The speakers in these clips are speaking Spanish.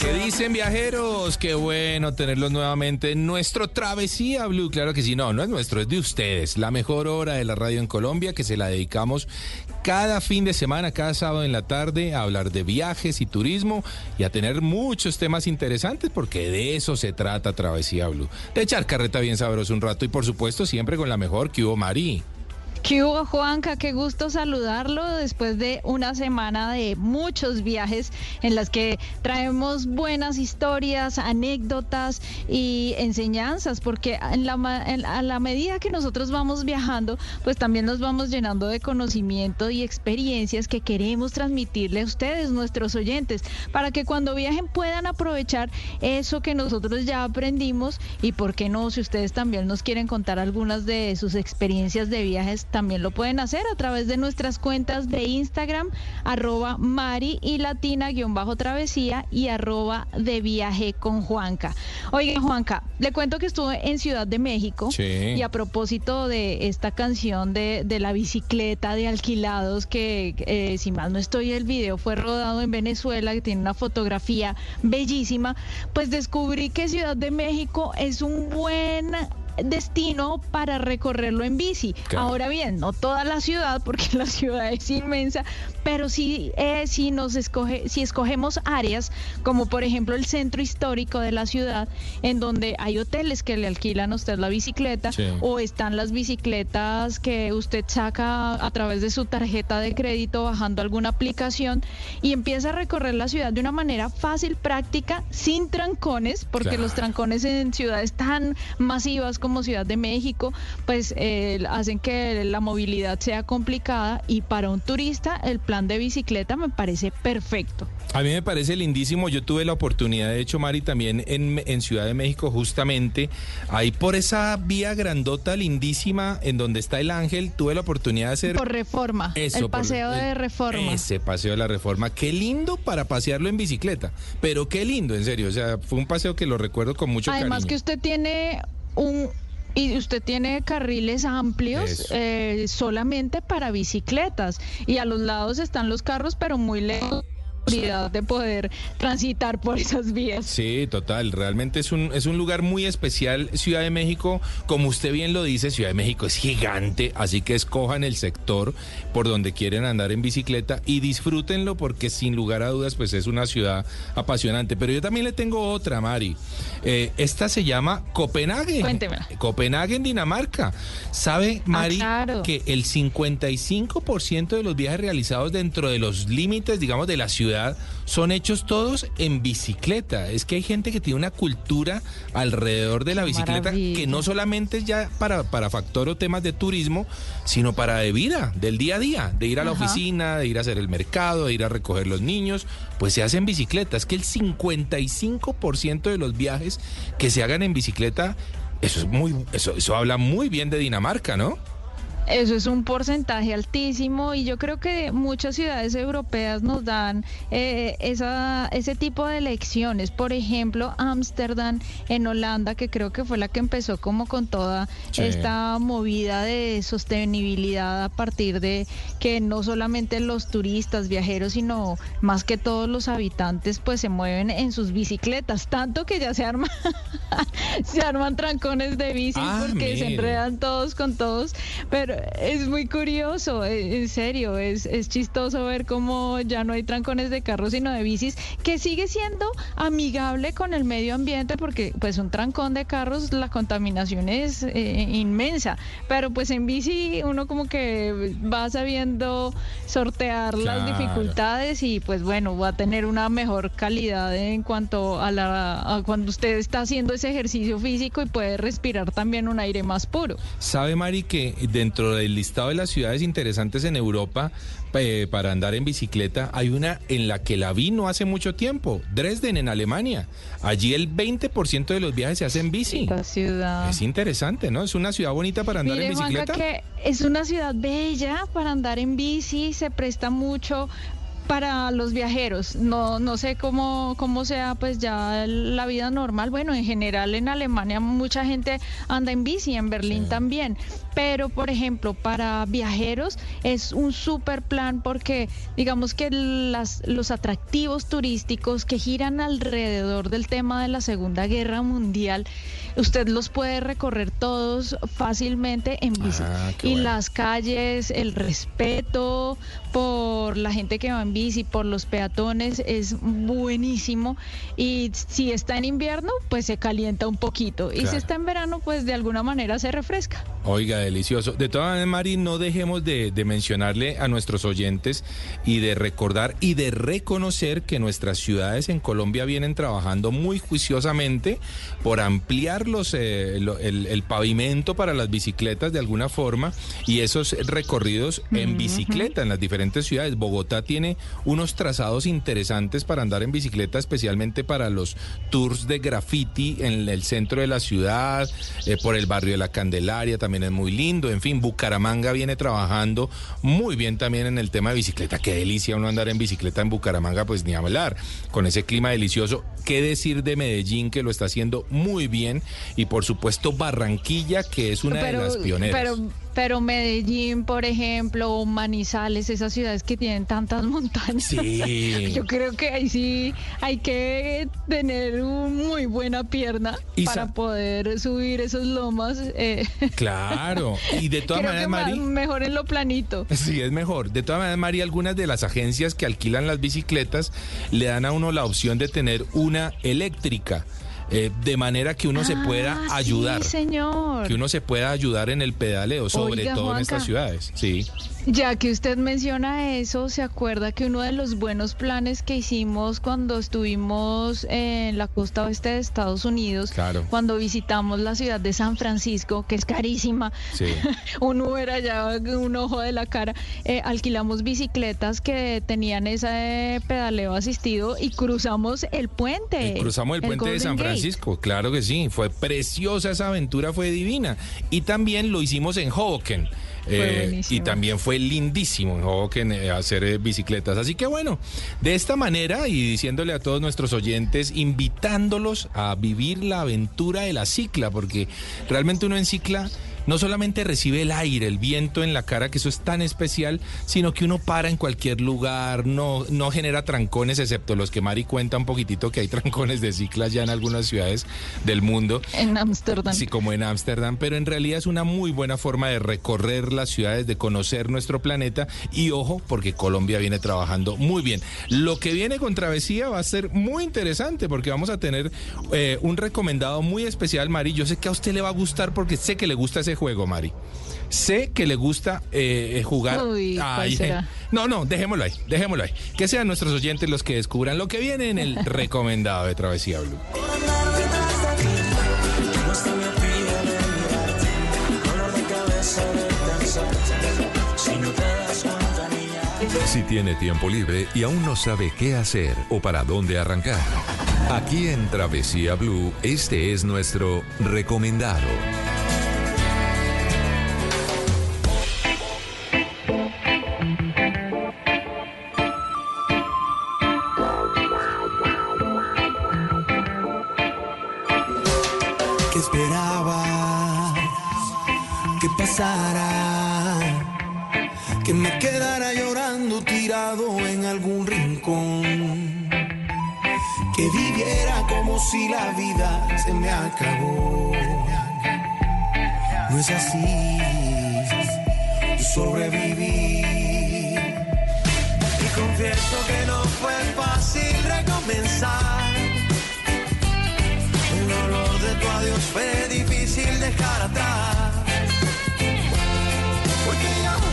¿Qué dicen viajeros? Qué bueno tenerlos nuevamente en nuestro Travesía Blue. Claro que sí, no, no es nuestro, es de ustedes. La mejor hora de la radio en Colombia que se la dedicamos cada fin de semana, cada sábado en la tarde a hablar de viajes y turismo y a tener muchos temas interesantes porque de eso se trata Travesía Blue. De echar carreta bien sabroso un rato y por supuesto siempre con la mejor que hubo Mari. ¿Qué hubo, Juanca? Qué gusto saludarlo después de una semana de muchos viajes en las que traemos buenas historias, anécdotas y enseñanzas, porque a la medida que nosotros vamos viajando, pues también nos vamos llenando de conocimiento y experiencias que queremos transmitirle a ustedes, nuestros oyentes, para que cuando viajen puedan aprovechar eso que nosotros ya aprendimos y, ¿por qué no? Si ustedes también nos quieren contar algunas de sus experiencias de viajes, también lo pueden hacer a través de nuestras cuentas de Instagram, arroba Mari y Latina guion bajo travesía y arroba de viaje con Juanca. Oiga, Juanca, le cuento que estuve en Ciudad de México y a propósito de esta canción de, de la bicicleta de alquilados que, eh, si mal no estoy, el video fue rodado en Venezuela, que tiene una fotografía bellísima, pues descubrí que Ciudad de México es un buen destino para recorrerlo en bici. Ahora bien, no toda la ciudad, porque la ciudad es inmensa, pero sí, eh, si nos escoge, si escogemos áreas como por ejemplo el centro histórico de la ciudad, en donde hay hoteles que le alquilan a usted la bicicleta, o están las bicicletas que usted saca a través de su tarjeta de crédito bajando alguna aplicación y empieza a recorrer la ciudad de una manera fácil, práctica, sin trancones, porque los trancones en ciudades tan masivas como Ciudad de México, pues eh, hacen que la movilidad sea complicada y para un turista el plan de bicicleta me parece perfecto. A mí me parece lindísimo. Yo tuve la oportunidad, de hecho, Mari, también en, en, Ciudad de México, justamente, ahí por esa vía grandota, lindísima, en donde está el ángel, tuve la oportunidad de hacer... Por reforma. Eso, el paseo de reforma. Ese paseo de la reforma. Qué lindo para pasearlo en bicicleta. Pero qué lindo, en serio. O sea, fue un paseo que lo recuerdo con mucho Además que usted tiene un, y usted tiene carriles amplios eh, solamente para bicicletas. Y a los lados están los carros pero muy lejos de poder transitar por esas vías. Sí, total. Realmente es un, es un lugar muy especial, Ciudad de México. Como usted bien lo dice, Ciudad de México es gigante, así que escojan el sector por donde quieren andar en bicicleta y disfrútenlo porque sin lugar a dudas pues es una ciudad apasionante. Pero yo también le tengo otra, Mari. Eh, esta se llama Copenhague. Cuéntemela. Copenhague en Dinamarca. ¿Sabe, ah, Mari, que el 55% de los viajes realizados dentro de los límites, digamos, de la ciudad son hechos todos en bicicleta. Es que hay gente que tiene una cultura alrededor de la bicicleta que no solamente es ya para, para factor o temas de turismo, sino para de vida, del día a día, de ir a la oficina, de ir a hacer el mercado, de ir a recoger los niños, pues se hace en bicicleta. Es que el 55% de los viajes que se hagan en bicicleta, eso es muy, eso, eso habla muy bien de Dinamarca, ¿no? Eso es un porcentaje altísimo y yo creo que muchas ciudades europeas nos dan eh, esa, ese tipo de lecciones. Por ejemplo, Ámsterdam en Holanda, que creo que fue la que empezó como con toda esta movida de sostenibilidad a partir de que no solamente los turistas, viajeros, sino más que todos los habitantes pues se mueven en sus bicicletas, tanto que ya se arman, se arman trancones de bici ah, porque se enredan todos con todos, pero es muy curioso, eh, en serio, es, es chistoso ver cómo ya no hay trancones de carros sino de bicis, que sigue siendo amigable con el medio ambiente porque pues un trancón de carros la contaminación es eh, inmensa, pero pues en bici uno como que va sabiendo sortear las dificultades y pues bueno, va a tener una mejor calidad en cuanto a la a cuando usted está haciendo ese ejercicio físico y puede respirar también un aire más puro. ¿Sabe Mari que dentro dentro del listado de las ciudades interesantes en Europa eh, para andar en bicicleta, hay una en la que la vi no hace mucho tiempo, Dresden, en Alemania. Allí el 20% de los viajes se hacen en bici. ciudad. Es interesante, ¿no? Es una ciudad bonita para andar en bicicleta. que es una ciudad bella para andar en bici, se presta mucho para los viajeros. No, no sé cómo, cómo sea pues ya la vida normal. Bueno, en general en Alemania mucha gente anda en bici, en Berlín también. Pero, por ejemplo, para viajeros es un super plan porque digamos que las, los atractivos turísticos que giran alrededor del tema de la Segunda Guerra Mundial, usted los puede recorrer todos fácilmente en bici. Ah, y las calles, el respeto por la gente que va en bici, por los peatones, es buenísimo. Y si está en invierno, pues se calienta un poquito. Y si está en verano, pues de alguna manera se refresca. Oiga, delicioso. De todas maneras, Mari, no dejemos de, mencionarle a nuestros oyentes y de recordar y de reconocer que nuestras ciudades en Colombia vienen trabajando muy juiciosamente por ampliar los, eh, el, pavimento para las bicicletas de alguna forma y esos recorridos en bicicleta en las diferentes ciudades. Bogotá tiene unos trazados interesantes para andar en bicicleta, especialmente para los tours de graffiti en el centro de la ciudad, eh, por el barrio de la Candelaria, también es muy lindo. En fin, Bucaramanga viene trabajando muy bien también en el tema de bicicleta. Qué delicia uno andar en bicicleta en Bucaramanga, pues ni hablar. Con ese clima delicioso. ¿Qué decir de Medellín, que lo está haciendo muy bien? Y por supuesto Barranquilla, que es una de las pioneras. Pero Medellín, por ejemplo, o Manizales, esas ciudades que tienen tantas montañas. Sí. Yo creo que ahí sí hay que tener una muy buena pierna para poder subir esos lomas. Eh. Claro. Y de todas maneras, Mari. Mejor en lo planito. Sí, es mejor. De todas maneras, Mari, algunas de las agencias que alquilan las bicicletas le dan a uno la opción de tener una eléctrica. Eh, de manera que uno se pueda ah, ayudar. señor. Que uno se pueda ayudar en el pedaleo, sobre todo en estas ciudades. Sí. Ya que usted menciona eso, ¿se acuerda que uno de los buenos planes que hicimos cuando estuvimos en la costa oeste de Estados Unidos, cuando visitamos la ciudad de San Francisco, que es carísima, sí. un Uber allá, un ojo de la cara, eh, alquilamos bicicletas que tenían ese pedaleo asistido y cruzamos el puente. cruzamos el, puente de San Francisco, claro que sí, fue preciosa esa aventura, fue divina. Y también lo hicimos en Hoboken. Eh, y también fue lindísimo en eh, hacer eh, bicicletas. Así que bueno, de esta manera y diciéndole a todos nuestros oyentes, invitándolos a vivir la aventura de la cicla, porque realmente uno en cicla no solamente recibe el aire, el viento en la cara, que eso es tan especial, sino que uno para en cualquier lugar, no, no genera trancones, excepto los que Mari cuenta un poquitito que hay trancones de ciclas ya en algunas ciudades del mundo. En Ámsterdam. Sí, como en Ámsterdam, pero en realidad es una muy buena forma de recorrer las ciudades, de conocer nuestro planeta y ojo, porque Colombia viene trabajando muy bien. Lo que viene con Travesía va a ser muy interesante porque vamos a tener eh, un recomendado muy especial, Mari. Yo sé que a usted le va a gustar porque sé que le gusta ese juego, Mari. Sé que le gusta eh, jugar. no, no, dejémoslo ahí, dejémoslo ahí. Que sean nuestros oyentes los que descubran lo que viene en el recomendado de Travesía Blue. Si tiene tiempo libre y aún no sabe qué hacer o para dónde arrancar, aquí en Travesía Blue, este es nuestro recomendado. Si la vida se me acabó. No es así, sobreviví. Y confieso que no fue fácil recomenzar. El dolor de tu adiós fue difícil dejar atrás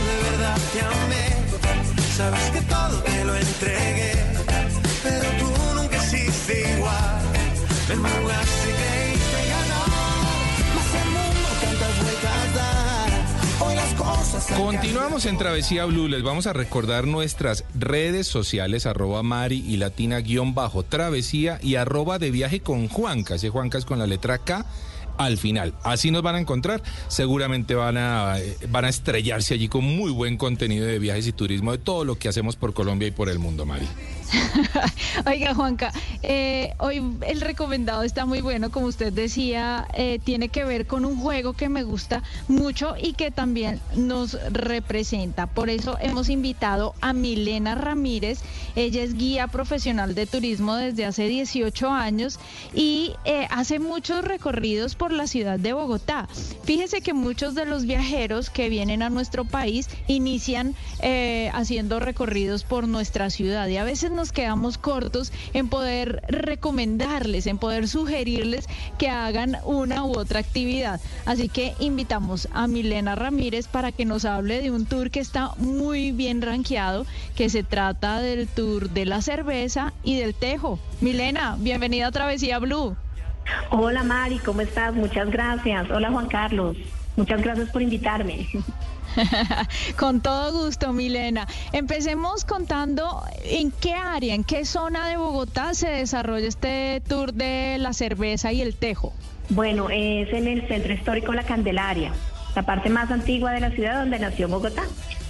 de verdad te amé. Sabes que todo te lo entregué, pero tú Continuamos en Travesía Blue. Les vamos a recordar nuestras redes sociales, arroba Mari y Latina guion bajo Travesía y arroba de viaje con Juanca. Ese Juanca es con la letra K al final. Así nos van a encontrar. Seguramente van a, eh, van a estrellarse allí con muy buen contenido de viajes y turismo de todo lo que hacemos por Colombia y por el mundo, Mari. Oiga, Juanca, eh, hoy el recomendado está muy bueno, como usted decía, eh, tiene que ver con un juego que me gusta mucho y que también nos representa. Por eso hemos invitado a Milena Ramírez. Ella es guía profesional de turismo desde hace 18 años y eh, hace muchos recorridos por la ciudad de Bogotá. Fíjese que muchos de los viajeros que vienen a nuestro país inician haciendo recorridos por nuestra ciudad y a veces nos quedamos cortos en poder recomendarles, en poder sugerirles que hagan una u otra actividad. Así que invitamos a Milena Ramírez para que nos hable de un tour que está muy bien rankeado, que se trata del tour de la cerveza y del tejo. Milena, bienvenida a Travesía Blue. Hola Mari, ¿cómo estás? Muchas gracias. Hola Juan Carlos. Muchas gracias por invitarme. Con todo gusto, Milena. Empecemos contando en qué área, en qué zona de Bogotá se desarrolla este tour de la cerveza y el tejo. Bueno, es en el centro histórico La Candelaria, la parte más antigua de la ciudad donde nació Bogotá.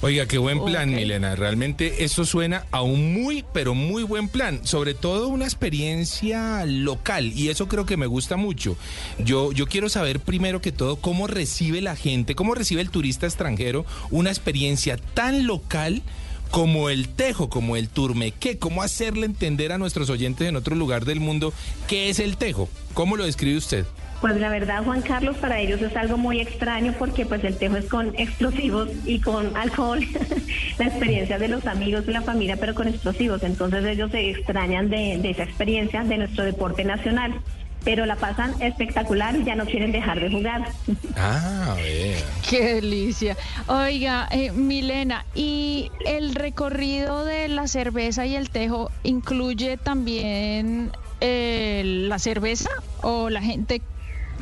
Oiga, qué buen plan, Milena. Realmente eso suena a un muy, pero muy buen plan. Sobre todo una experiencia local y eso creo que me gusta mucho. Yo, yo quiero saber primero que todo cómo recibe la gente, cómo recibe el turista extranjero una experiencia tan local como el tejo, como el turmequé, cómo hacerle entender a nuestros oyentes en otro lugar del mundo qué es el tejo. ¿Cómo lo describe usted? Pues la verdad, Juan Carlos, para ellos es algo muy extraño porque pues el tejo es con explosivos y con alcohol, la experiencia de los amigos y la familia, pero con explosivos. Entonces ellos se extrañan de, esa experiencia de nuestro deporte nacional pero la pasan espectacular y ya no quieren dejar de jugar. Ah, vea. Qué delicia. Oiga, eh, Milena, ¿y el recorrido de la cerveza y el tejo incluye también eh, la cerveza o la gente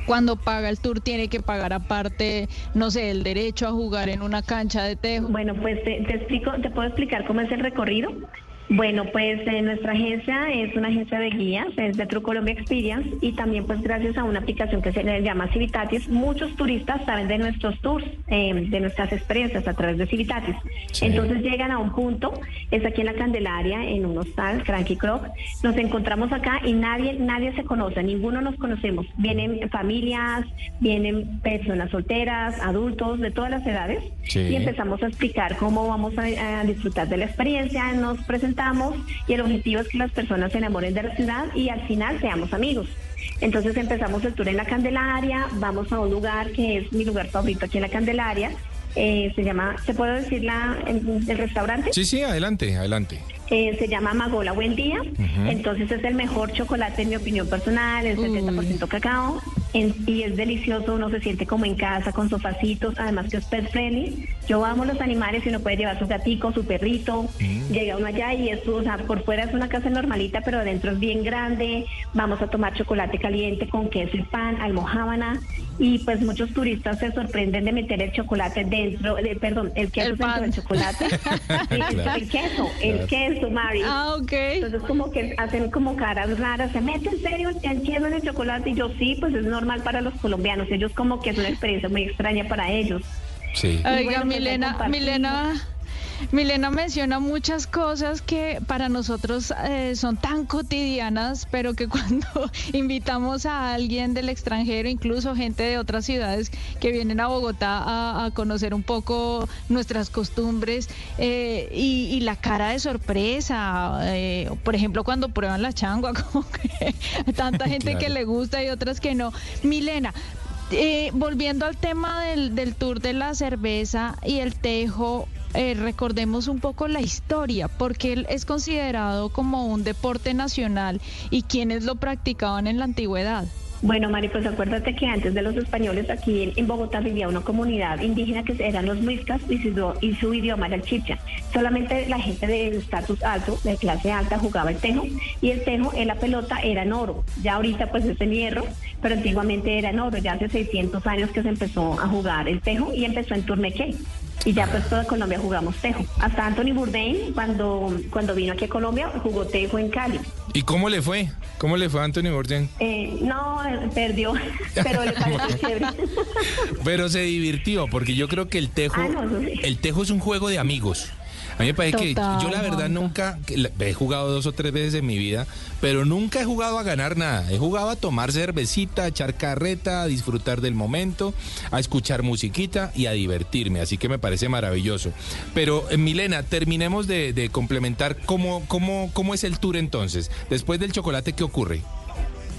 cuando paga el tour tiene que pagar aparte, no sé, el derecho a jugar en una cancha de tejo? Bueno, pues te, explico, te puedo explicar cómo es el recorrido. Bueno, pues eh, nuestra agencia es una agencia de guías, es de True Colombia Experience y también pues gracias a una aplicación que se llama Civitatis, muchos turistas saben de nuestros tours, eh, de nuestras experiencias a través de Civitatis. Entonces llegan a un punto, es aquí en la Candelaria, en un hostal, Cranky Croc, nos encontramos acá y nadie, nadie se conoce, ninguno nos conocemos. Vienen familias, vienen personas solteras, adultos, de todas las edades y empezamos a explicar cómo vamos a disfrutar de la experiencia, nos presentamos y el objetivo es que las personas se enamoren de la ciudad y al final seamos amigos. Entonces empezamos el tour en la Candelaria, vamos a un lugar que es mi lugar favorito aquí en la Candelaria. Eh, se llama, ¿se puede decir la, el, el restaurante? Sí, sí, adelante, adelante. Eh, se llama Magola Buen Día. Entonces es el mejor chocolate en mi opinión personal, es 70% cacao y es delicioso, uno se siente como en casa con sofacitos, además que es pet friendly. Yo amo los animales y uno puede llevar su gatico, su perrito, mm. llega uno allá y es, o sea, por fuera es una casa normalita, pero adentro es bien grande. Vamos a tomar chocolate caliente con queso y pan, almohábana y pues muchos turistas se sorprenden de meter el chocolate dentro, de, perdón, el queso dentro del chocolate. El queso, el queso Mari. Ah, ok. Entonces como que hacen como caras raras, se mete en serio el queso en el chocolate y yo sí, pues es normal para los colombianos, ellos como que es una experiencia muy extraña para ellos. Sí. Oiga, pues, Milena, Milena Milena menciona muchas cosas que para nosotros eh, son tan cotidianas, pero que cuando invitamos a alguien del extranjero, incluso gente de otras ciudades que vienen a Bogotá a, conocer un poco nuestras costumbres eh, y, la cara de sorpresa, eh, por ejemplo, cuando prueban la changua, como que tanta gente que le gusta y otras que no. Milena, volviendo al tema del, del, tour de la cerveza y el tejo, eh, recordemos un poco la historia, porque él es considerado como un deporte nacional y quienes lo practicaban en la antigüedad. Bueno, Mari, pues acuérdate que antes de los españoles aquí en Bogotá vivía una comunidad indígena que eran los muiscas y su, idioma era el chicha. Solamente la gente de estatus alto, de clase alta, jugaba el tejo y el tejo en la pelota era en oro. Ya ahorita pues es en hierro, pero antiguamente era en oro. Ya hace 600 años que se empezó a jugar el tejo y empezó en Turmequé. Y ya pues toda Colombia jugamos tejo. Hasta Anthony Bourdain, cuando, cuando vino aquí a Colombia, jugó tejo en Cali. ¿Y cómo le fue? ¿Cómo le fue a Anthony Bourdain? Eh, no, perdió, pero le pareció chévere. Pero se divirtió, porque yo creo que el tejo, Ah, no, el tejo es un juego de amigos. A mí me parece que yo la verdad nunca, he jugado dos o tres veces en mi vida, pero nunca he jugado a ganar nada. He jugado a tomar cervecita, a echar carreta, a disfrutar del momento, a escuchar musiquita y a divertirme. Así que me parece maravilloso. Pero eh, Milena, terminemos de, de complementar cómo, cómo, cómo es el tour entonces. Después del chocolate, ¿qué ocurre?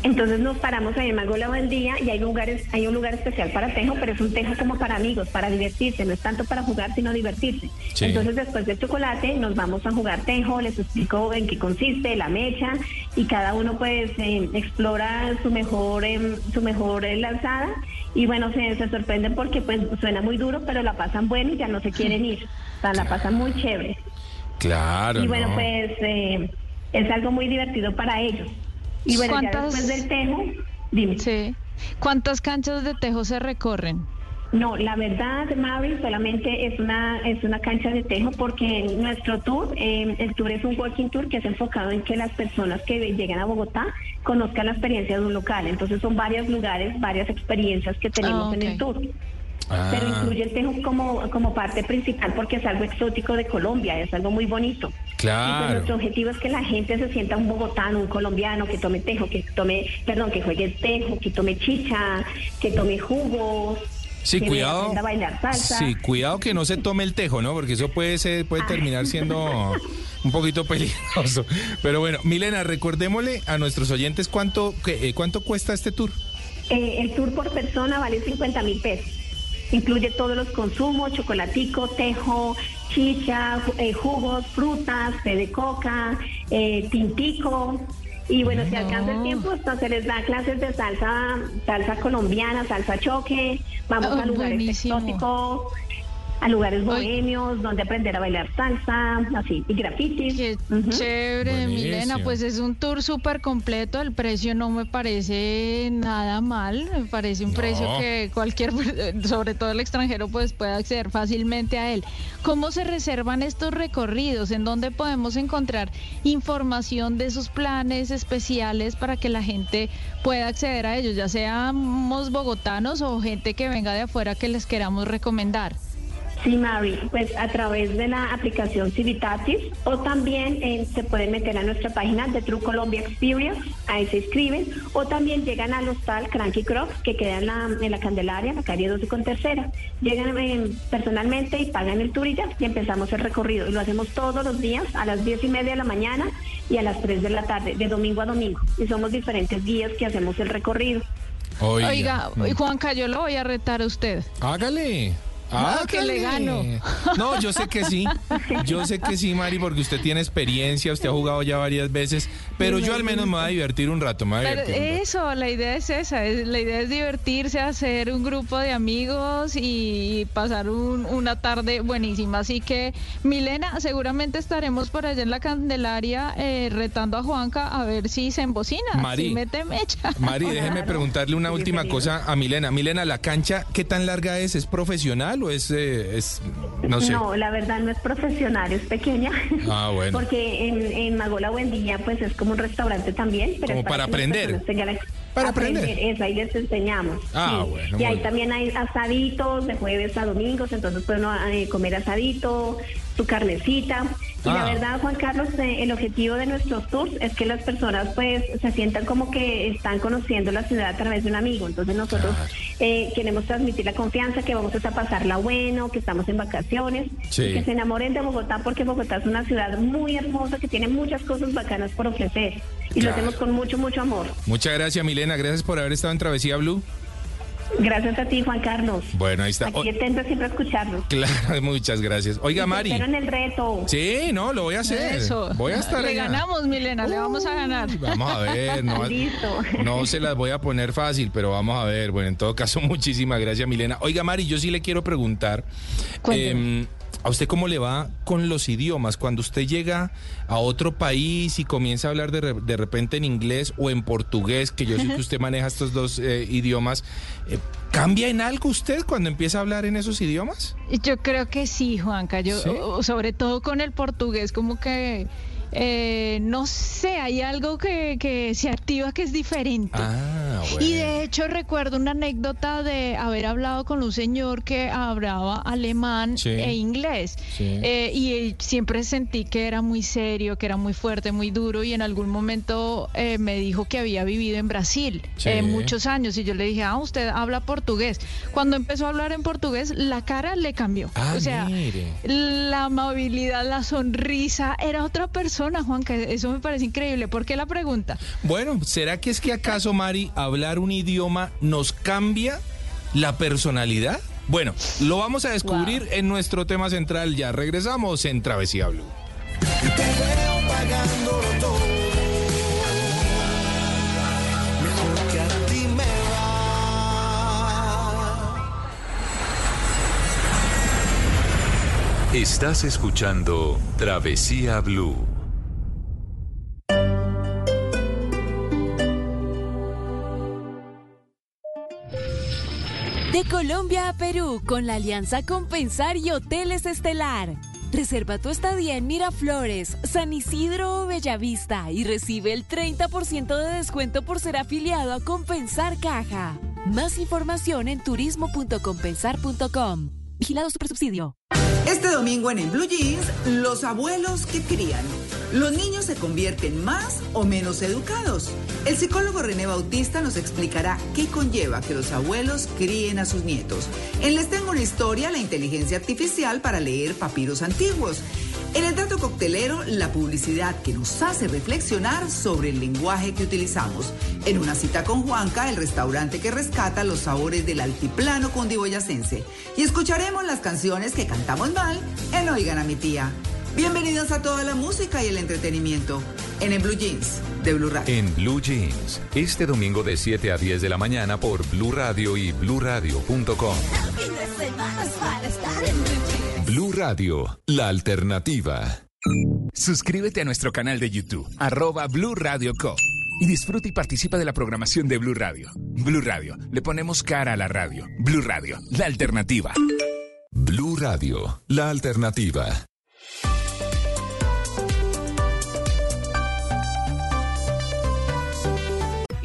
Entonces nos paramos ahí en Magola Buen Día y hay lugares, hay un lugar especial para tejo, pero es un tejo como para amigos, para divertirse, no es tanto para jugar, sino divertirse. Sí. Entonces después del chocolate nos vamos a jugar tejo, les explico en qué consiste, la mecha, y cada uno pues eh, explora su mejor, em, su mejor eh, lanzada, y bueno, se, se sorprenden porque pues suena muy duro, pero la pasan bueno y ya no se quieren ir, o sea, la pasan muy chévere. Claro. Y bueno, ¿no? pues eh, es algo muy divertido para ellos. Y bueno, ya ¿Cuántas- después del tejo, dime. Sí. ¿Cuántas canchas de tejo se recorren? No, la verdad, Mary, solamente es una es una cancha de tejo porque nuestro tour, eh, el tour es un walking tour que es enfocado en que las personas que lleguen a Bogotá conozcan la experiencia de un local. Entonces son varios lugares, varias experiencias que tenemos Ah, en el tour. Ah. Pero incluye el tejo como, como parte principal porque es algo exótico de Colombia, es algo muy bonito. Y pues Claro. nuestro objetivo es que la gente se sienta un bogotano, un colombiano, que tome tejo, que tome, perdón, que juegue tejo, que tome chicha, que tome jugos. Sí, que cuidado. a bailar salsa. Sí, cuidado que no se tome el tejo, ¿no? Porque eso puede ser, puede terminar siendo un poquito peligroso. Pero bueno, Milena, recordémosle a nuestros oyentes cuánto, eh, cuánto cuesta este tour. Eh, el tour por persona vale 50 mil pesos. Incluye todos los consumos, chocolatico, tejo, chicha, eh, jugos, frutas, té de coca, eh, tintico. Y bueno, si alcanza el tiempo, hasta se les da clases de salsa, salsa colombiana, salsa choque. Vamos Ah, a lugares buenísimo. exóticos, a lugares Ay. bohemios, donde aprender a bailar salsa, así, y grafitis. Qué chévere, Buenísimo. Milena. Pues es un tour súper completo. El precio no me parece nada mal. Me parece un No. precio que cualquier, sobre todo el extranjero, pues puede acceder fácilmente a él. ¿Cómo se reservan estos recorridos? ¿En dónde podemos encontrar información de esos planes especiales para que la gente pueda acceder a ellos, ya seamos bogotanos o gente que venga de afuera que les queramos recomendar? Sí, Mary, pues a través de la aplicación Civitatis o también eh, se pueden meter a nuestra página de True Colombia Experience, ahí se inscriben, o también llegan al hostal Cranky Crocs que queda en la, en la Candelaria, en la calle 12 con tercera. Llegan eh, personalmente y pagan el tour y ya, y empezamos el recorrido. Y lo hacemos todos los días a las 10 y media de la mañana y a las 3 de la tarde, de domingo a domingo. Y somos diferentes días que hacemos el recorrido. Oiga. Oiga, Juanca, yo lo voy a retar a usted. Hágale. Ah, que le hágale. No, yo sé que sí. Yo sé que sí, Mari, porque usted tiene experiencia, usted ha jugado ya varias veces, pero yo al menos me voy a divertir un rato. Me voy a Pero divertir un rato. eso, la idea es esa, es- la idea es divertirse, hacer un grupo de amigos y pasar un- una tarde buenísima. Así que, Milena, seguramente estaremos por allá en la Candelaria eh, retando a Juanca a ver si se embocina, Mari. si mete mecha. Mari, déjeme Claro. preguntarle una última cosa a Milena. Milena, ¿la cancha qué tan larga es? ¿Es profesional o es, eh, es no sé? No, la verdad no es profesional, es pequeña. Ah, bueno. Porque en, en Magola Buendía pues es como un restaurante también. Pero Como para aprender. la- Para aprender. Eso, ahí les enseñamos. Ah, sí. bueno, Y ahí también hay asaditos de jueves a domingos, entonces pueden eh, comer asadito, su carnecita. Y Ah. la verdad, Juan Carlos, eh, el objetivo de nuestros tours es que las personas pues se sientan como que están conociendo la ciudad a través de un amigo. Entonces nosotros eh, queremos transmitir la confianza, que vamos a pasarla bueno, que estamos en vacaciones, Sí. y que se enamoren de Bogotá porque Bogotá es una ciudad muy hermosa que tiene muchas cosas bacanas por ofrecer. Y lo hacemos con mucho, mucho amor. Muchas gracias, Milena. Gracias por haber estado en Travesía Blue. Gracias a ti, Juan Carlos. Bueno, ahí está. Aquí O- atento siempre escucharlo. Claro, muchas gracias. Oiga, Mari. espero en el reto. Sí, no, lo voy a hacer. Eso. Voy a estar Le allá. ganamos, Milena, le vamos a ganar. Vamos a ver, no, Listo. no se las voy a poner fácil, pero vamos a ver. Bueno, en todo caso, muchísimas gracias, Milena. Oiga, Mari, yo sí le quiero preguntar. ¿A usted cómo le va con los idiomas? Cuando usted llega a otro país y comienza a hablar de, de repente en inglés o en portugués, que yo sé que usted maneja estos dos eh, idiomas, eh, ¿cambia en algo usted cuando empieza a hablar en esos idiomas? Yo creo que sí, Juanca. Yo, sobre todo con el portugués, como que eh, no sé, hay algo que, se activa que es diferente. Ah, y de hecho recuerdo una anécdota de haber hablado con un señor que hablaba alemán e inglés. Eh, y siempre sentí que era muy serio, que era muy fuerte, muy duro. Y en algún momento eh, me dijo que había vivido en Brasil muchos años. Y yo le dije, ah, usted habla portugués. Cuando empezó a hablar en portugués, la cara le cambió. Ah, o sea, la amabilidad, la sonrisa, era otra persona Juan, que eso me parece increíble. ¿Por qué la pregunta? Bueno, ¿será que es que acaso, Mari, hablar un idioma nos cambia la personalidad? Bueno, lo vamos a descubrir en nuestro tema central. Ya regresamos en Travesía Blue. Estás escuchando Travesía Blue. De Colombia a Perú con la alianza Compensar y Hoteles Estelar. Reserva tu estadía en Miraflores, San Isidro o Bellavista y recibe el 30% de descuento por ser afiliado a Compensar Caja. Más información en turismo.compensar.com. Vigilado Supersubsidio. Este domingo en En Blue Jeans, los abuelos que crían. ¿Los niños se convierten más o menos educados? El psicólogo René Bautista nos explicará qué conlleva que los abuelos críen a sus nietos. En Les Tengo una historia, la inteligencia artificial para leer papiros antiguos. En el dato coctelero, la publicidad que nos hace reflexionar sobre el lenguaje que utilizamos. En una cita con Juanca, el restaurante que rescata los sabores del altiplano cundiboyacense. Y escucharemos las canciones que cantamos mal en Oigan a mi tía. Bienvenidos a toda la música y el entretenimiento en el Blue Jeans de Blue Radio. En Blue Jeans, este domingo de 7 a 10 de la mañana por Blue Radio y bluradio.com. Blue Radio, la alternativa. Suscríbete a nuestro canal de YouTube, arroba Blue Radio Co. Y disfruta y participa de la programación de Blue Radio. Blue Radio, le ponemos cara a la radio. Blue Radio, la alternativa. Blue Radio, la alternativa.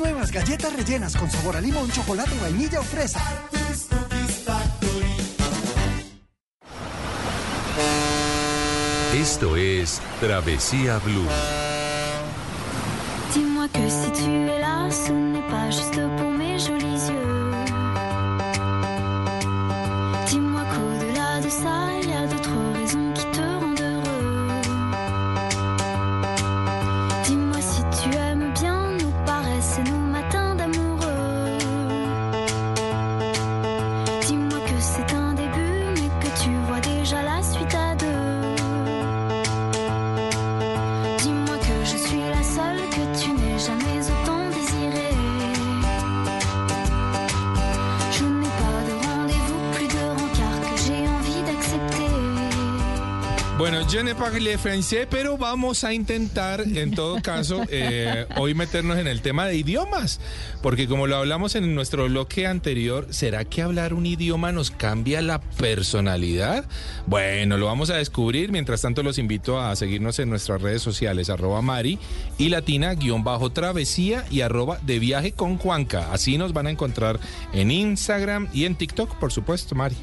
Nuevas galletas rellenas con sabor a limón, chocolate, vainilla o fresa. Esto es Travesía Blue. Dis-moi que si tu es là, ce n'est pas juste pour Parle francés, pero vamos a intentar, en todo caso, eh, hoy meternos en el tema de idiomas, porque como lo hablamos en nuestro bloque anterior, ¿será que hablar un idioma nos cambia la personalidad? Bueno, lo vamos a descubrir. Mientras tanto, los invito a seguirnos en nuestras redes sociales, arroba Mari y Latina, guion bajo travesía y arroba de viaje con Juanca. Así nos van a encontrar en Instagram y en TikTok, por supuesto, Mari.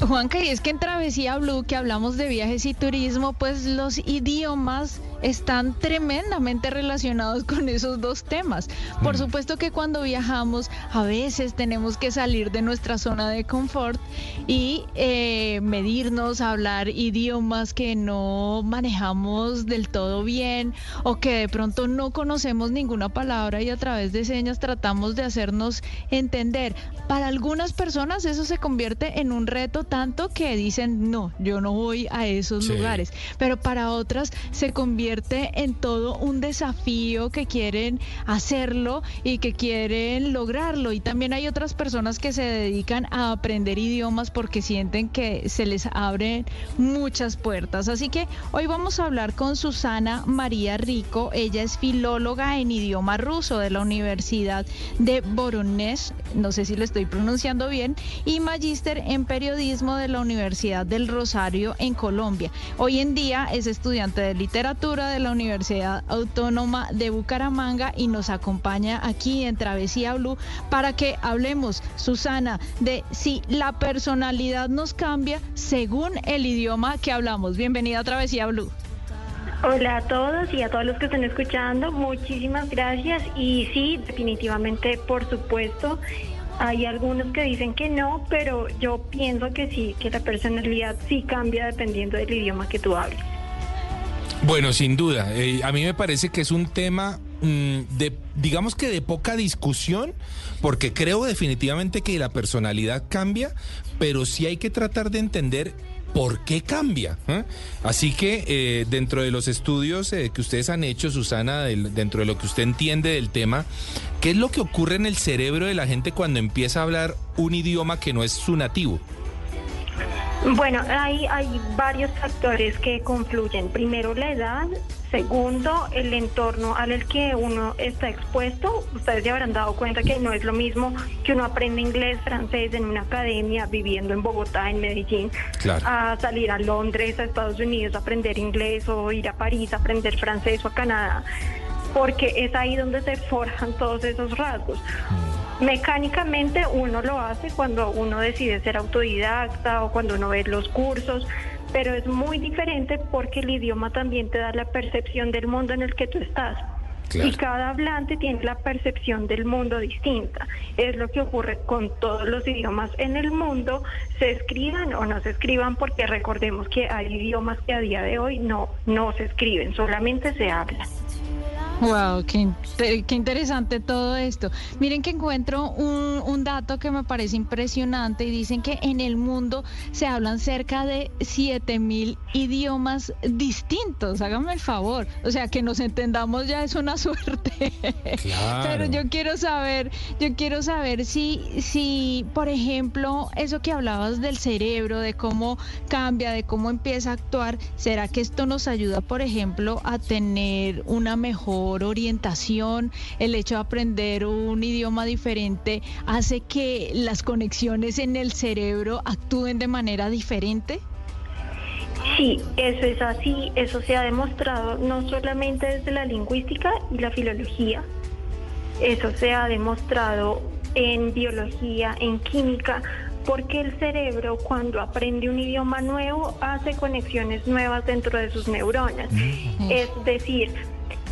Juanca, y es que en Travesía Blue, que hablamos de viajes y turismo, pues los idiomas están tremendamente relacionados con esos dos temas. Por mm. supuesto que cuando viajamos a veces tenemos que salir de nuestra zona de confort y eh, medirnos, hablar idiomas que no manejamos del todo bien o que de pronto no conocemos ninguna palabra y a través de señas tratamos de hacernos entender. Para algunas personas eso se convierte en un reto tanto que dicen, no, yo no voy a esos lugares. Pero para otras se convierte en todo un desafío que quieren hacerlo y que quieren lograrlo. Y también hay otras personas que se dedican a aprender idiomas porque sienten que se les abren muchas puertas. Así que hoy vamos a hablar con Susana María Rico. Ella es filóloga en idioma ruso de la Universidad de Voronezh, no sé si lo estoy pronunciando bien, y magíster en periodismo de la Universidad del Rosario en Colombia. Hoy en día es estudiante de literatura de la Universidad Autónoma de Bucaramanga y nos acompaña aquí en Travesía Blue para que hablemos, Susana, de si la personalidad nos cambia según el idioma que hablamos. Bienvenida a Travesía Blue. Hola a todos y a todos los que estén escuchando, muchísimas gracias y sí, definitivamente, por supuesto, hay algunos que dicen que no, pero yo pienso que sí, que la personalidad sí cambia dependiendo del idioma que tú hables. Bueno, sin duda. Eh, a mí me parece que es un tema mm, de, digamos que de poca discusión, porque creo definitivamente que la personalidad cambia, pero sí hay que tratar de entender por qué cambia. ¿eh? Así que eh, dentro de los estudios eh, que ustedes han hecho, Susana, dentro de lo que usted entiende del tema, ¿qué es lo que ocurre en el cerebro de la gente cuando empieza a hablar un idioma que no es su nativo? Bueno, hay, hay varios factores que confluyen. Primero, la edad. Segundo, el entorno al que uno está expuesto. Ustedes ya habrán dado cuenta que no es lo mismo que uno aprende inglés, francés en una academia, viviendo en Bogotá, en Medellín, a salir a Londres, a Estados Unidos, a aprender inglés o ir a París, a aprender francés o a Canadá, porque es ahí donde se forjan todos esos rasgos. Mecánicamente uno lo hace cuando uno decide ser autodidacta o cuando uno ve los cursos, pero es muy diferente porque el idioma también te da la percepción del mundo en el que tú estás. Y cada hablante tiene la percepción del mundo distinta. Es lo que ocurre con todos los idiomas en el mundo, se escriban o no se escriban, porque recordemos que hay idiomas que a día de hoy no, no se escriben, solamente se hablan. Wow, qué, qué, interesante todo esto. Miren que encuentro un, un, dato que me parece impresionante y dicen que en el mundo se hablan cerca de 7000 idiomas distintos. Háganme el favor. O sea, que nos entendamos ya es una suerte. Claro. Pero yo quiero saber, yo quiero saber si, si, por ejemplo, eso que hablabas del cerebro, de cómo cambia, de cómo empieza a actuar, ¿será que esto nos ayuda, por ejemplo, a tener una mejor orientación, el hecho de aprender un idioma diferente hace que las conexiones en el cerebro actúen de manera diferente? Sí, eso es así, eso se ha demostrado no solamente desde la lingüística y la filología, eso se ha demostrado en biología, en química, porque el cerebro cuando aprende un idioma nuevo hace conexiones nuevas dentro de sus neuronas. Mm. Es decir,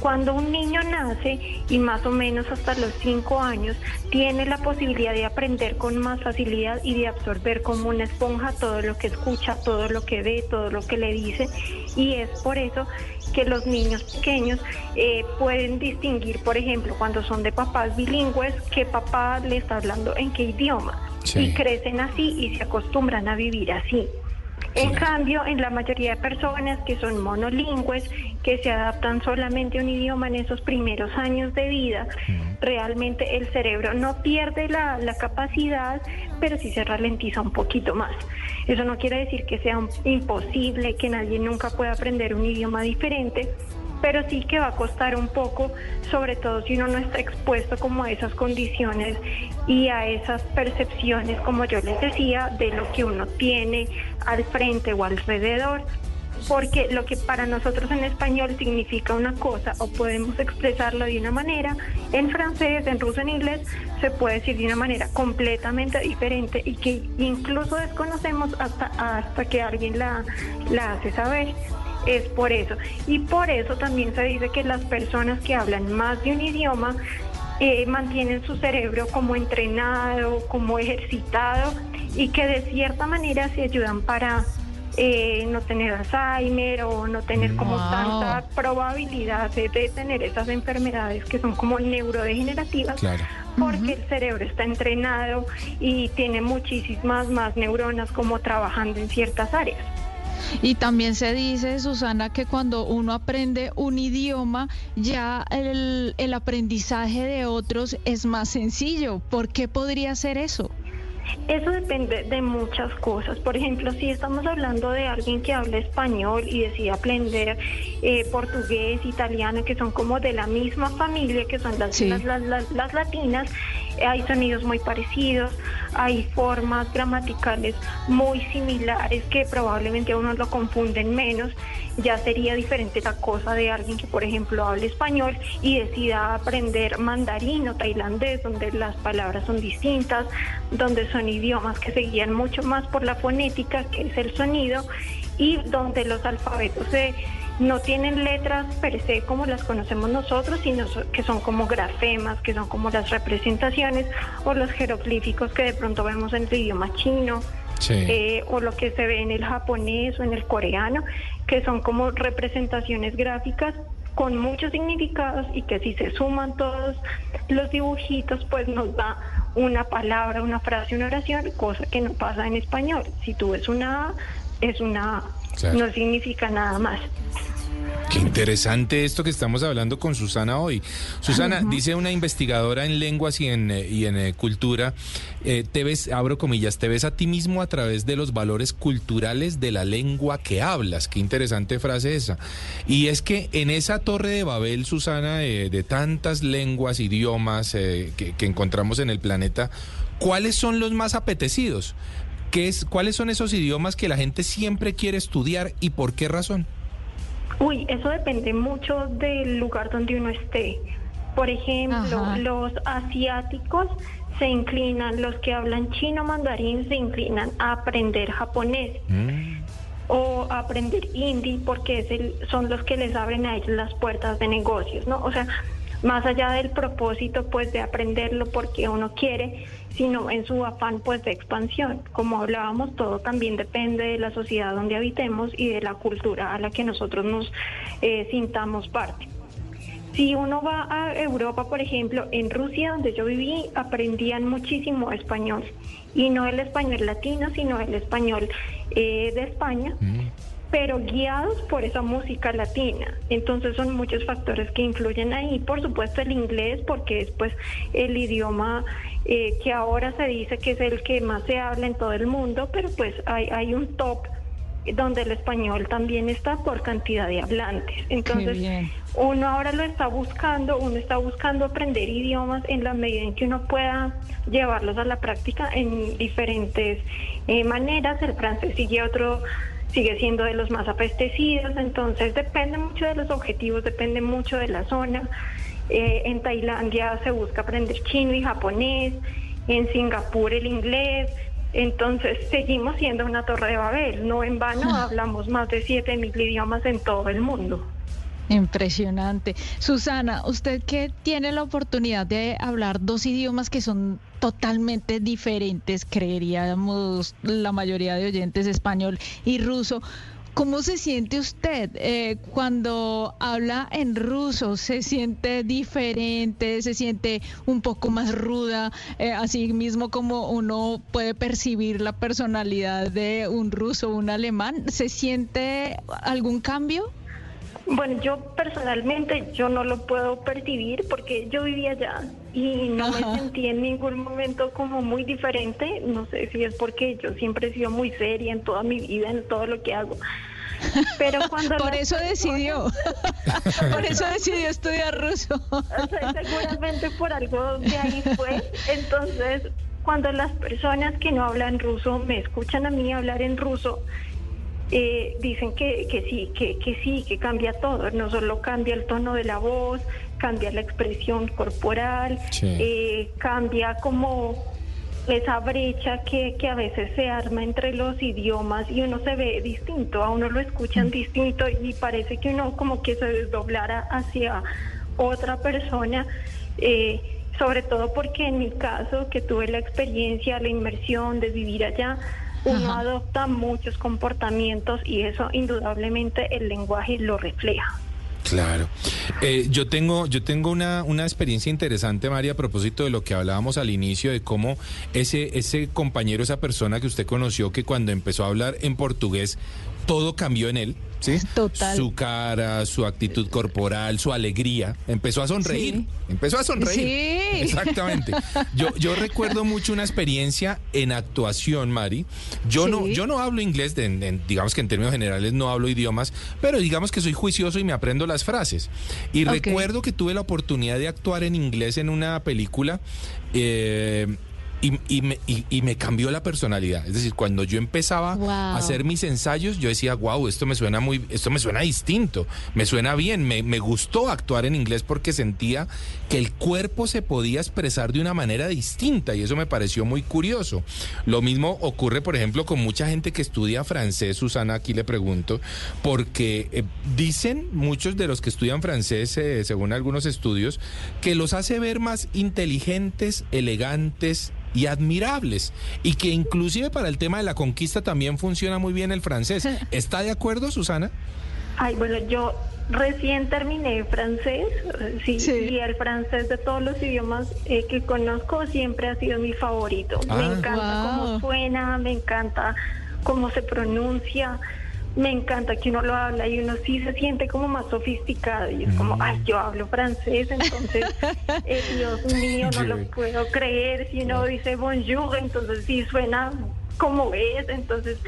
cuando un niño nace y más o menos hasta los cinco años tiene la posibilidad de aprender con más facilidad y de absorber como una esponja todo lo que escucha, todo lo que ve, todo lo que le dice. Y es por eso que los niños pequeños eh, pueden distinguir, por ejemplo, cuando son de papás bilingües, qué papá le está hablando en qué idioma. Y crecen así y se acostumbran a vivir así. En cambio, en la mayoría de personas que son monolingües, que se adaptan solamente a un idioma en esos primeros años de vida, realmente el cerebro no pierde la, la capacidad, pero sí se ralentiza un poquito más. Eso no quiere decir que sea imposible, que nadie nunca pueda aprender un idioma diferente, pero sí que va a costar un poco, sobre todo si uno no está expuesto como a esas condiciones y a esas percepciones, como yo les decía, de lo que uno tiene al frente o alrededor. Porque lo que para nosotros en español significa una cosa o podemos expresarlo de una manera, en francés, en ruso, en inglés, se puede decir de una manera completamente diferente y que incluso desconocemos hasta, hasta que alguien la, la hace saber es por eso. Y por eso también se dice que las personas que hablan más de un idioma eh, mantienen su cerebro como entrenado, como ejercitado y que de cierta manera se ayudan para eh, no tener Alzheimer o no tener como tanta probabilidad de, de tener esas enfermedades que son como neurodegenerativas Claro. porque el cerebro está entrenado y tiene muchísimas más neuronas como trabajando en ciertas áreas. Y también se dice, Susana, que cuando uno aprende un idioma, ya el, el aprendizaje de otros es más sencillo. ¿Por qué podría ser eso? Eso depende de muchas cosas. Por ejemplo, si estamos hablando de alguien que habla español y decide aprender eh, portugués, italiano, que son como de la misma familia, que son las, Sí. las, las- latinas, eh, hay sonidos muy parecidos, hay formas gramaticales muy similares que probablemente a uno lo confunden menos. Ya sería diferente la cosa de alguien que, por ejemplo, hable español y decida aprender mandarín o tailandés, donde las palabras son distintas, donde son idiomas que se guían mucho más por la fonética, que es el sonido, y donde los alfabetos se- no tienen letras per se como las conocemos nosotros, sino que son como grafemas, que son como las representaciones o los jeroglíficos que de pronto vemos en el idioma chino. Sí. eh, o lo que se ve en el japonés o en el coreano, que son como representaciones gráficas con muchos significados y que si se suman todos los dibujitos, pues nos da una palabra, una frase, una oración, cosa que no pasa en español. Si tú ves una A, es una A, Claro. no significa nada más. Qué interesante esto que estamos hablando con Susana hoy. Susana, dice una investigadora en lenguas y en, eh, y en eh, cultura, eh, te ves, abro comillas, te ves a ti mismo a través de los valores culturales de la lengua que hablas. Qué interesante frase esa. Y es que en esa torre de Babel, Susana, eh, de tantas lenguas, idiomas que, que encontramos en el planeta, ¿cuáles son los más apetecidos? ¿Qué es, ¿Cuáles son esos idiomas que la gente siempre quiere estudiar y por qué razón? Uy, eso depende mucho del lugar donde uno esté. Por ejemplo, Ajá. los asiáticos se inclinan, los que hablan chino mandarín se inclinan a aprender japonés o a aprender hindi porque es el- son los que les abren a ellos las puertas de negocios, ¿no? O sea, más allá del propósito pues de aprenderlo porque uno quiere, sino en su afán pues de expansión. Como hablábamos, todo también depende de la sociedad donde habitemos y de la cultura a la que nosotros nos eh, sintamos parte. Si uno va a Europa, por ejemplo, en Rusia, donde yo viví, aprendían muchísimo español. Y no el español latino, sino el español eh, de España, pero guiados por esa música latina. Entonces son muchos factores que influyen ahí. Por supuesto el inglés, porque es pues el idioma eh, que ahora se dice que es el que más se habla en todo el mundo, pero pues hay, hay un top donde el español también está por cantidad de hablantes. Entonces, uno ahora lo está buscando, uno está buscando aprender idiomas en la medida en que uno pueda llevarlos a la práctica en diferentes eh, maneras. El francés sigue otro sigue siendo de los más apetecidos, entonces depende mucho de los objetivos, depende mucho de la zona. Eh, en Tailandia se busca aprender chino y japonés, en Singapur el inglés, entonces seguimos siendo una torre de Babel, no en vano hablamos más de 7.000 idiomas en todo el mundo. Impresionante. Susana, usted que tiene la oportunidad de hablar dos idiomas que son totalmente diferentes, creeríamos la mayoría de oyentes español y ruso. ¿Cómo se siente usted eh, cuando habla en ruso? ¿Se siente diferente? ¿Se siente un poco más ruda? Eh, así mismo como uno puede percibir la personalidad de un ruso un alemán. ¿Se siente algún cambio? Bueno, yo personalmente yo no lo puedo percibir porque yo vivía allá y no me sentí en ningún momento como muy diferente. No sé si es porque yo siempre he sido muy seria en toda mi vida, en todo lo que hago. Pero cuando por eso decidió, por eso decidió estudiar ruso. seguramente por algo de ahí fue. Entonces, cuando las personas que no hablan ruso me escuchan a mí hablar en ruso, eh, dicen que, que sí, que, que sí, que cambia todo, no solo cambia el tono de la voz, cambia la expresión corporal, eh, cambia como esa brecha que, que a veces se arma entre los idiomas y uno se ve distinto, a uno lo escuchan mm. distinto y parece que uno como que se desdoblara hacia otra persona. Eh, sobre todo porque en mi caso, que tuve la experiencia, la inmersión de vivir allá, uno adopta muchos comportamientos y eso indudablemente el lenguaje lo refleja. Claro. Eh, yo tengo, yo tengo una, una experiencia interesante, María, a propósito de lo que hablábamos al inicio, de cómo ese, ese compañero, esa persona que usted conoció, que cuando empezó a hablar en portugués, todo cambió en él. ¿Sí? Total. Su cara, su actitud corporal, su alegría. Empezó a sonreír. Empezó a sonreír. Sí. Exactamente. Yo, yo recuerdo mucho una experiencia en actuación, Mari. Yo no, yo no hablo inglés, digamos que en términos generales no hablo idiomas, pero digamos que soy juicioso y me aprendo las frases. Y recuerdo que tuve la oportunidad de actuar en inglés en una película. Eh, y, me, y, me, cambió la personalidad. Es decir, cuando yo empezaba a hacer mis ensayos, yo decía, wow, esto me suena muy, esto me suena distinto, me suena bien, me, me gustó actuar en inglés porque sentía que el cuerpo se podía expresar de una manera distinta y eso me pareció muy curioso. Lo mismo ocurre, por ejemplo, con mucha gente que estudia francés, Susana, aquí le pregunto, porque eh, dicen muchos de los que estudian francés, eh, según algunos estudios, que los hace ver más inteligentes, elegantes, y admirables y que inclusive para el tema de la conquista también funciona muy bien el francés. ¿Está de acuerdo, Susana? Ay, bueno, yo recién terminé francés, sí, y el francés de todos los idiomas eh, que conozco siempre ha sido mi favorito. me ah. encanta cómo suena, me encanta cómo se pronuncia me encanta que uno lo habla y uno sí se siente como más sofisticado y es como, ay, yo hablo francés, entonces, eh, Dios mío, no lo puedo creer. Si uno dice bonjour, entonces sí suena como es, entonces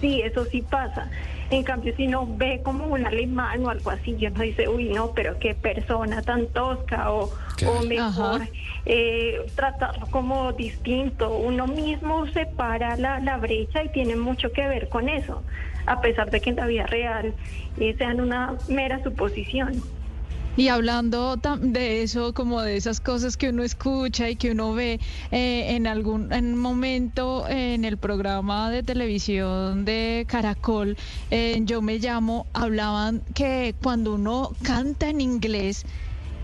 sí, eso sí pasa. En cambio, si no ve como un alemán o algo así, yo no dice, uy, no, pero qué persona tan tosca o, o mejor eh, tratarlo como distinto. Uno mismo separa la, la brecha y tiene mucho que ver con eso a pesar de que en la vida real eh, sean una mera suposición. Y hablando de eso, como de esas cosas que uno escucha y que uno ve eh, en algún en momento en el programa de televisión de Caracol, Yo me llamo, hablaban que cuando uno canta en inglés,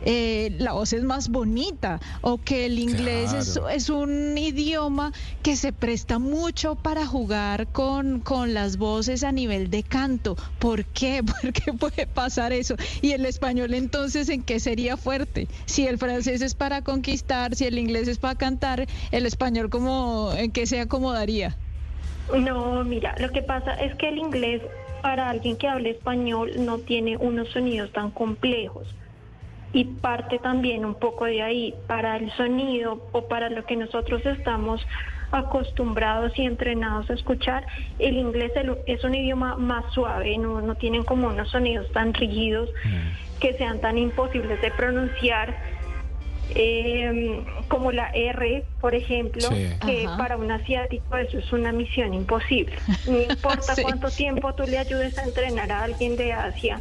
eh, la voz es más bonita o que el inglés es, un idioma que se presta mucho para jugar con, con las voces a nivel de canto. ¿Por qué? ¿Por qué puede pasar eso? Y el español entonces, ¿en qué sería fuerte? Si el francés es para conquistar, si el inglés es para cantar, el español como en qué se acomodaría? No, mira, lo que pasa es que el inglés para alguien que hable español no tiene unos sonidos tan complejos y parte también un poco de ahí para el sonido o para lo que nosotros estamos acostumbrados y entrenados a escuchar, el inglés es un idioma más suave, no, no tienen como unos sonidos tan rígidos mm. que sean tan imposibles de pronunciar. Em, como la R, por ejemplo, que para un asiático eso es una misión imposible. No importa cuánto tiempo tú le ayudes a entrenar a alguien de Asia,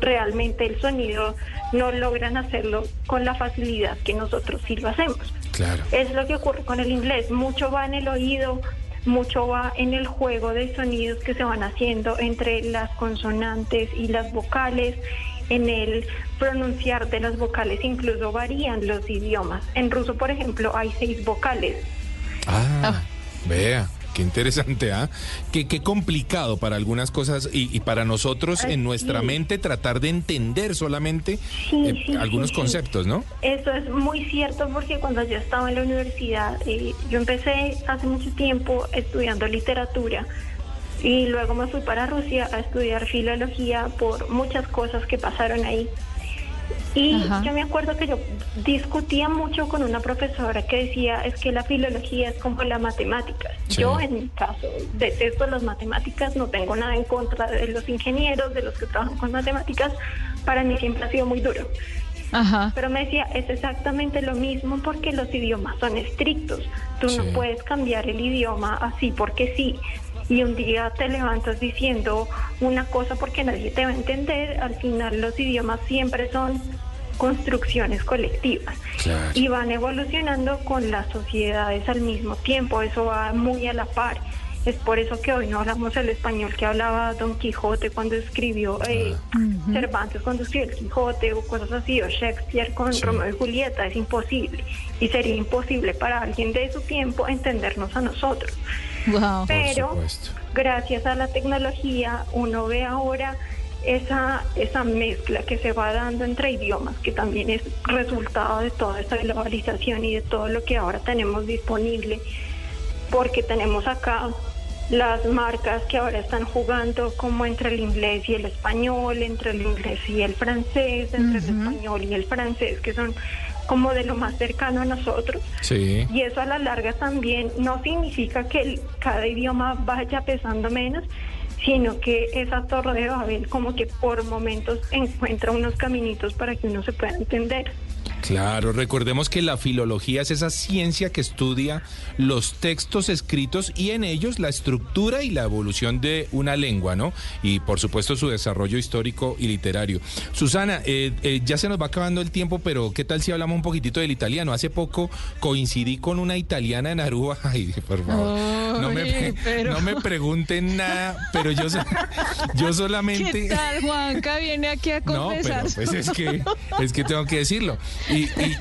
realmente el sonido no logran hacerlo con la facilidad que nosotros sí lo hacemos. Claro. Es lo que ocurre con el inglés, mucho va en el oído, mucho va en el juego de sonidos que se van haciendo entre las consonantes y las vocales, en el pronunciar de las vocales, incluso varían los idiomas. En ruso, por ejemplo, hay seis vocales. ah. vea. Qué interesante, ¿ah? Qué, complicado para algunas cosas y, para nosotros en nuestra mente tratar de entender solamente eh, algunos conceptos, ¿no? Eso es muy cierto porque cuando yo estaba en la universidad, eh, yo empecé hace mucho tiempo estudiando literatura y luego me fui para Rusia a estudiar filología por muchas cosas que pasaron ahí. Y yo me acuerdo que yo discutía mucho con una profesora que decía es que la filología es como la matemática. Yo en mi caso detesto las matemáticas, no tengo nada en contra de los ingenieros, de los que trabajan con matemáticas, para mí siempre ha sido muy duro. Pero me decía, es exactamente lo mismo porque los idiomas son estrictos. Tú no puedes cambiar el idioma así porque sí. Y un día te levantas diciendo una cosa porque nadie te va a entender. Al final los idiomas siempre son construcciones colectivas y van evolucionando con las sociedades al mismo tiempo. Eso va muy a la par. Es por eso que hoy no hablamos el español que hablaba Don Quijote cuando escribió eh, Cervantes, cuando escribió el Quijote o cosas así, o Shakespeare con Romeo y Julieta. Es imposible. Y sería imposible para alguien de su tiempo entendernos a nosotros. Pero gracias a la tecnología uno ve ahora esa, esa mezcla que se va dando entre idiomas, que también es resultado de toda esta globalización y de todo lo que ahora tenemos disponible, porque tenemos acá las marcas que ahora están jugando como entre el inglés y el español, entre el inglés y el francés, entre el español y el francés, que son como de lo más cercano a nosotros. Sí. Y eso a la larga también no significa que cada idioma vaya pesando menos, sino que esa torre de Babel como que por momentos encuentra unos caminitos para que uno se pueda entender. Claro, recordemos que la filología es esa ciencia que estudia los textos escritos y en ellos la estructura y la evolución de una lengua, ¿no? Y por supuesto su desarrollo histórico y literario. Susana, eh, eh, ya se nos va acabando el tiempo, pero ¿qué tal si hablamos un poquitito del italiano? Hace poco coincidí con una italiana en Aruba. Ay, por favor, no, me, no me pregunten nada, pero yo, yo solamente... ¿Qué tal, Juanca? Viene aquí a confesar. No, pero pues es que, es que tengo que decirlo. Y,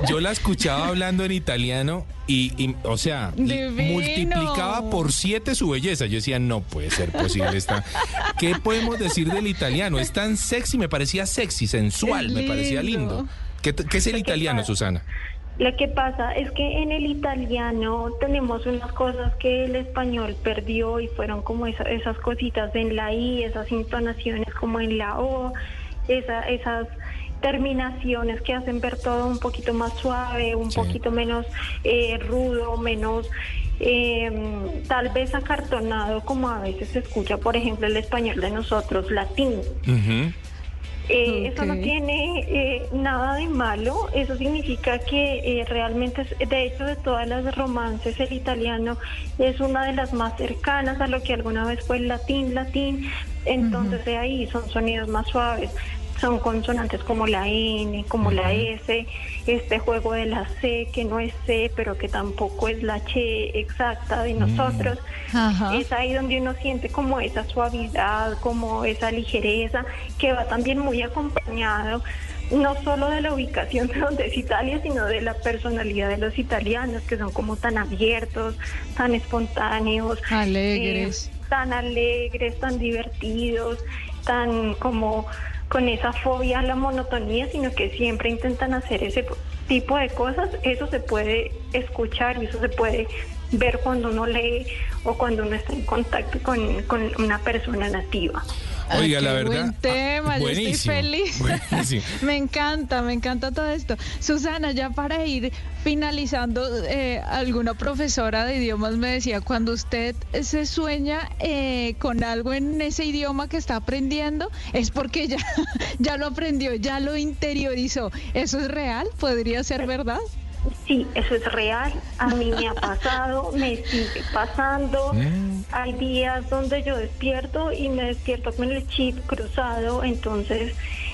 yo la escuchaba hablando en italiano y, o sea, multiplicaba por siete su belleza. Yo decía, no puede ser posible esta. ¿Qué podemos decir del italiano? Es tan sexy, me parecía sexy, sensual, me parecía lindo. ¿Qué, es el italiano, Susana? Lo que pasa es que en el italiano tenemos unas cosas que el español perdió y fueron como esas cositas en la I, esas intonaciones como en la O, esa, esas terminaciones que hacen ver todo un poquito más suave, un poquito menos eh, rudo, menos eh, tal vez acartonado como a veces se escucha, por ejemplo, el español de nosotros, latín. Eh, eso no tiene nada de malo, eso significa que realmente, de hecho, de todas las romances, el italiano es una de las más cercanas a lo que alguna vez fue el latín, latín, entonces de ahí son sonidos más suaves son consonantes como la N, como la S, este juego de la C que no es C, pero que tampoco es la Che exacta de nosotros. Es ahí donde uno siente como esa suavidad, como esa ligereza, que va también muy acompañado no solo de la ubicación de donde es Italia, sino de la personalidad de los italianos, que son como tan abiertos, tan espontáneos, alegres, eh, tan alegres, tan divertidos, tan como con esa fobia a la monotonía, sino que siempre intentan hacer ese tipo de cosas, eso se puede escuchar y eso se puede ver cuando uno lee o cuando uno está en contacto con, con una persona nativa. Oiga, la verdad. Buen tema, yo estoy feliz. me encanta, me encanta todo esto. Susana, ya para ir finalizando, eh, alguna profesora de idiomas me decía, cuando usted se sueña eh, con algo en ese idioma que está aprendiendo, es porque ya, ya lo aprendió, ya lo interiorizó. ¿Eso es real? ¿Podría ser verdad? Sí, eso es real. A mí me ha pasado, me sigue pasando. Mm. Hay días donde yo despierto y me despierto con el chip cruzado, entonces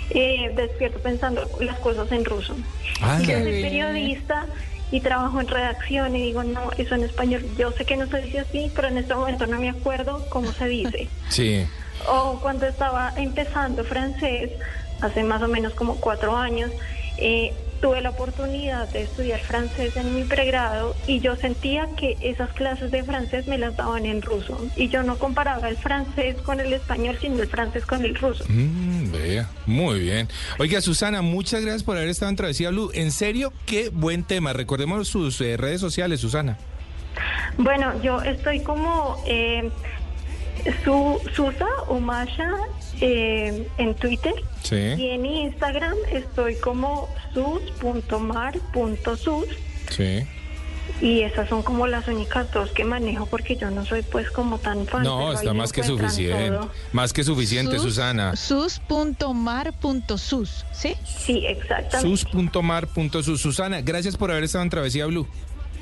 eh, despierto pensando las cosas en ruso. Ah, yo soy periodista y trabajo en redacción y digo, no, eso en español, yo sé que no se dice así, pero en este momento no me acuerdo cómo se dice. Sí. O cuando estaba empezando francés, hace más o menos como cuatro años, eh, tuve la oportunidad de estudiar francés en mi pregrado y yo sentía que esas clases de francés me las daban en ruso y yo no comparaba el francés con el español sino el francés con el ruso. Mm, vea, muy bien. Oiga Susana, muchas gracias por haber estado en Travesía Blue. En serio, qué buen tema. Recordemos sus eh, redes sociales, Susana. Bueno, yo estoy como... Eh, Su, Susa o Masha eh, en Twitter. Sí. Y en Instagram estoy como sus.mar.sus. Sí. Y esas son como las únicas dos que manejo porque yo no soy pues como tan fan. No, está más que suficiente. todo. Más que suficiente, Sus- Susana. Sus.mar.sus, ¿sí? Sí, exactamente. Sus.mar.sus. Susana, gracias por haber estado en Travesía Blue.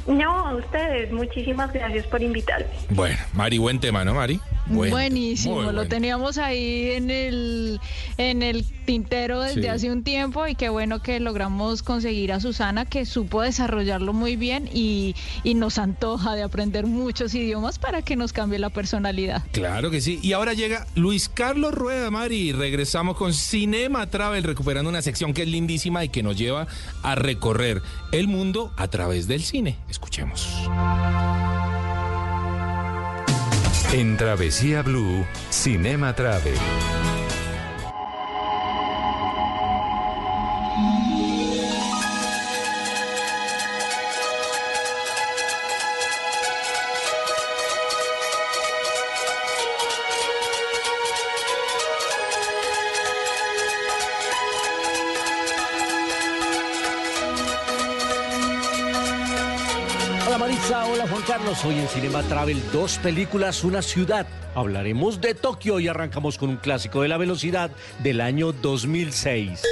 No, a ustedes, muchísimas gracias por invitarme. Bueno, Mari, buen tema, ¿no, Mari? Buen- Buenísimo, lo teníamos ahí en el en el tintero desde Sí. hace un tiempo y qué bueno que logramos conseguir a Susana que supo desarrollarlo muy bien y, y nos antoja de aprender muchos idiomas para que nos cambie la personalidad. Claro que sí. Y ahora llega Luis Carlos Rueda, Mari. y Regresamos con Cinema Travel, recuperando una sección que es lindísima y que nos lleva a recorrer el mundo a través del cine. Escuchemos. En Travesía Blue, Cinema Travel. Hoy en Cinema Travel, dos películas, una ciudad. Hablaremos de Tokio y arrancamos con un clásico de la velocidad del año 2006.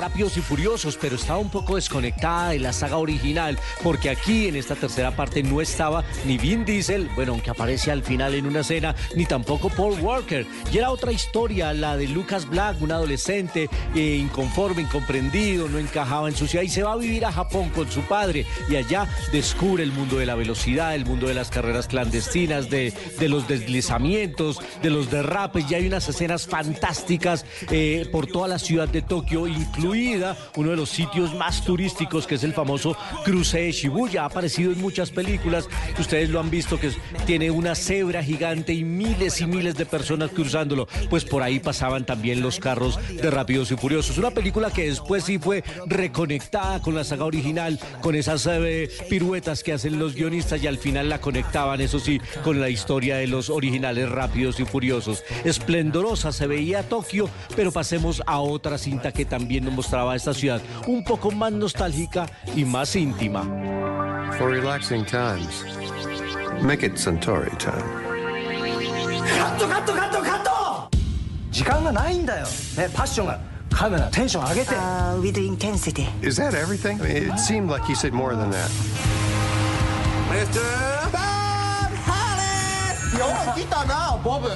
Rápidos y Furiosos, pero estaba un poco desconectada de la saga original, porque aquí en esta tercera parte no estaba ni Vin Diesel, bueno, aunque aparece al final en una escena, ni tampoco Paul Walker. Y era otra historia, la de Lucas Black, un adolescente eh, inconforme, incomprendido, no encajaba en su ciudad y se va a vivir a Japón con su padre. Y allá descubre el mundo de la velocidad, el mundo de las carreras clandestinas, de, de los deslizamientos, de los derrapes. Y hay unas escenas fantásticas eh, por toda la ciudad de Tokio, uno de los sitios más turísticos que es el famoso cruce de Shibuya. Ha aparecido en muchas películas, ustedes lo han visto, que tiene una cebra gigante y miles y miles de personas cruzándolo. Pues por ahí pasaban también los carros de Rápidos y Furiosos. Una película que después sí fue reconectada con la saga original, con esas eh, piruetas que hacen los guionistas y al final la conectaban, eso sí, con la historia de los originales Rápidos y Furiosos. Esplendorosa se veía Tokio, pero pasemos a otra cinta que también nos mostraba esta ciudad, un poco más nostálgica y más íntima. For relaxing times, make it Centauri time. カットカットカットカット時間がないんだよ、ね、パッションがカメラテンション上げて with intensity. Is that everything? I mean, it seemed like you said more than that. Mr. Bob Hollis よう来たなボブ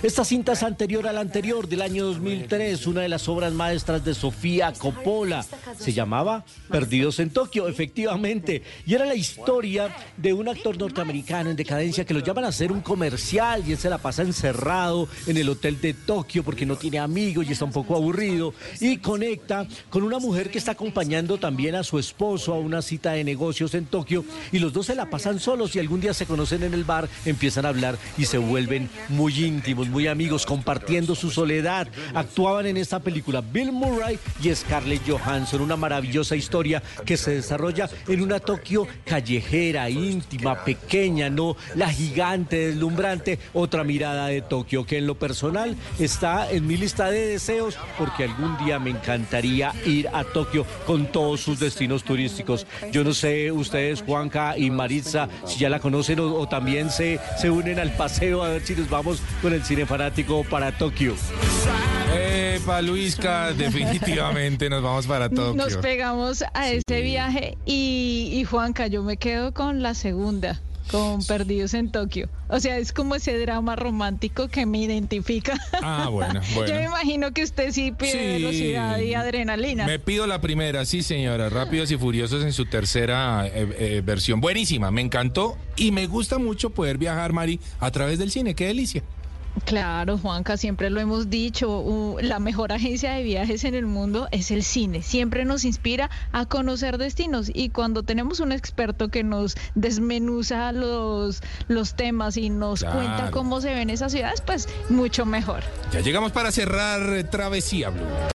Esta cinta es anterior a la anterior, del año 2003, una de las obras maestras de Sofía Coppola. Se llamaba Perdidos en Tokio, efectivamente. Y era la historia de un actor norteamericano en decadencia que lo llaman a hacer un comercial y él se la pasa encerrado en el hotel de Tokio porque no tiene amigos y está un poco aburrido. Y conecta con una mujer que está acompañando también a su esposo a una cita de negocios en Tokio. Y los dos se la pasan solos y algún día se conocen en el bar, empiezan a hablar y se vuelven muy íntimos, muy amigos, compartiendo su soledad. Actuaban en esta película Bill Murray y Scarlett Johansson, una maravillosa historia que se desarrolla en una Tokio callejera, íntima, pequeña, no la gigante, deslumbrante, otra mirada de Tokio que en lo personal está en mi lista de deseos porque algún día me encantaría ir a Tokio con todos sus destinos turísticos. Yo no sé ustedes, Juanca y Maritza, si ya la conocen o, o también se, se unen al paseo a ver si nos vamos con el cine fanático para Tokio. Epa, Luisca, definitivamente nos vamos para Tokio. Nos pegamos a ese viaje y, y Juanca, yo me quedo con la segunda, con Perdidos en Tokio. O sea, es como ese drama romántico que me identifica. Ah, bueno, Yo me imagino que usted sí pide Sí. velocidad y adrenalina. Me pido la primera, sí señora, Rápidos y Furiosos en su tercera eh, eh, versión. Buenísima, me encantó y me gusta mucho poder viajar, Mari, a través del cine, qué delicia. Claro, Juanca, siempre lo hemos dicho, la mejor agencia de viajes en el mundo es el cine. Siempre nos inspira a conocer destinos y cuando tenemos un experto que nos desmenuza los, los temas y nos cuenta cómo se ven esas ciudades, pues mucho mejor. Ya llegamos para cerrar Travesía Blue.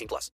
18 plus.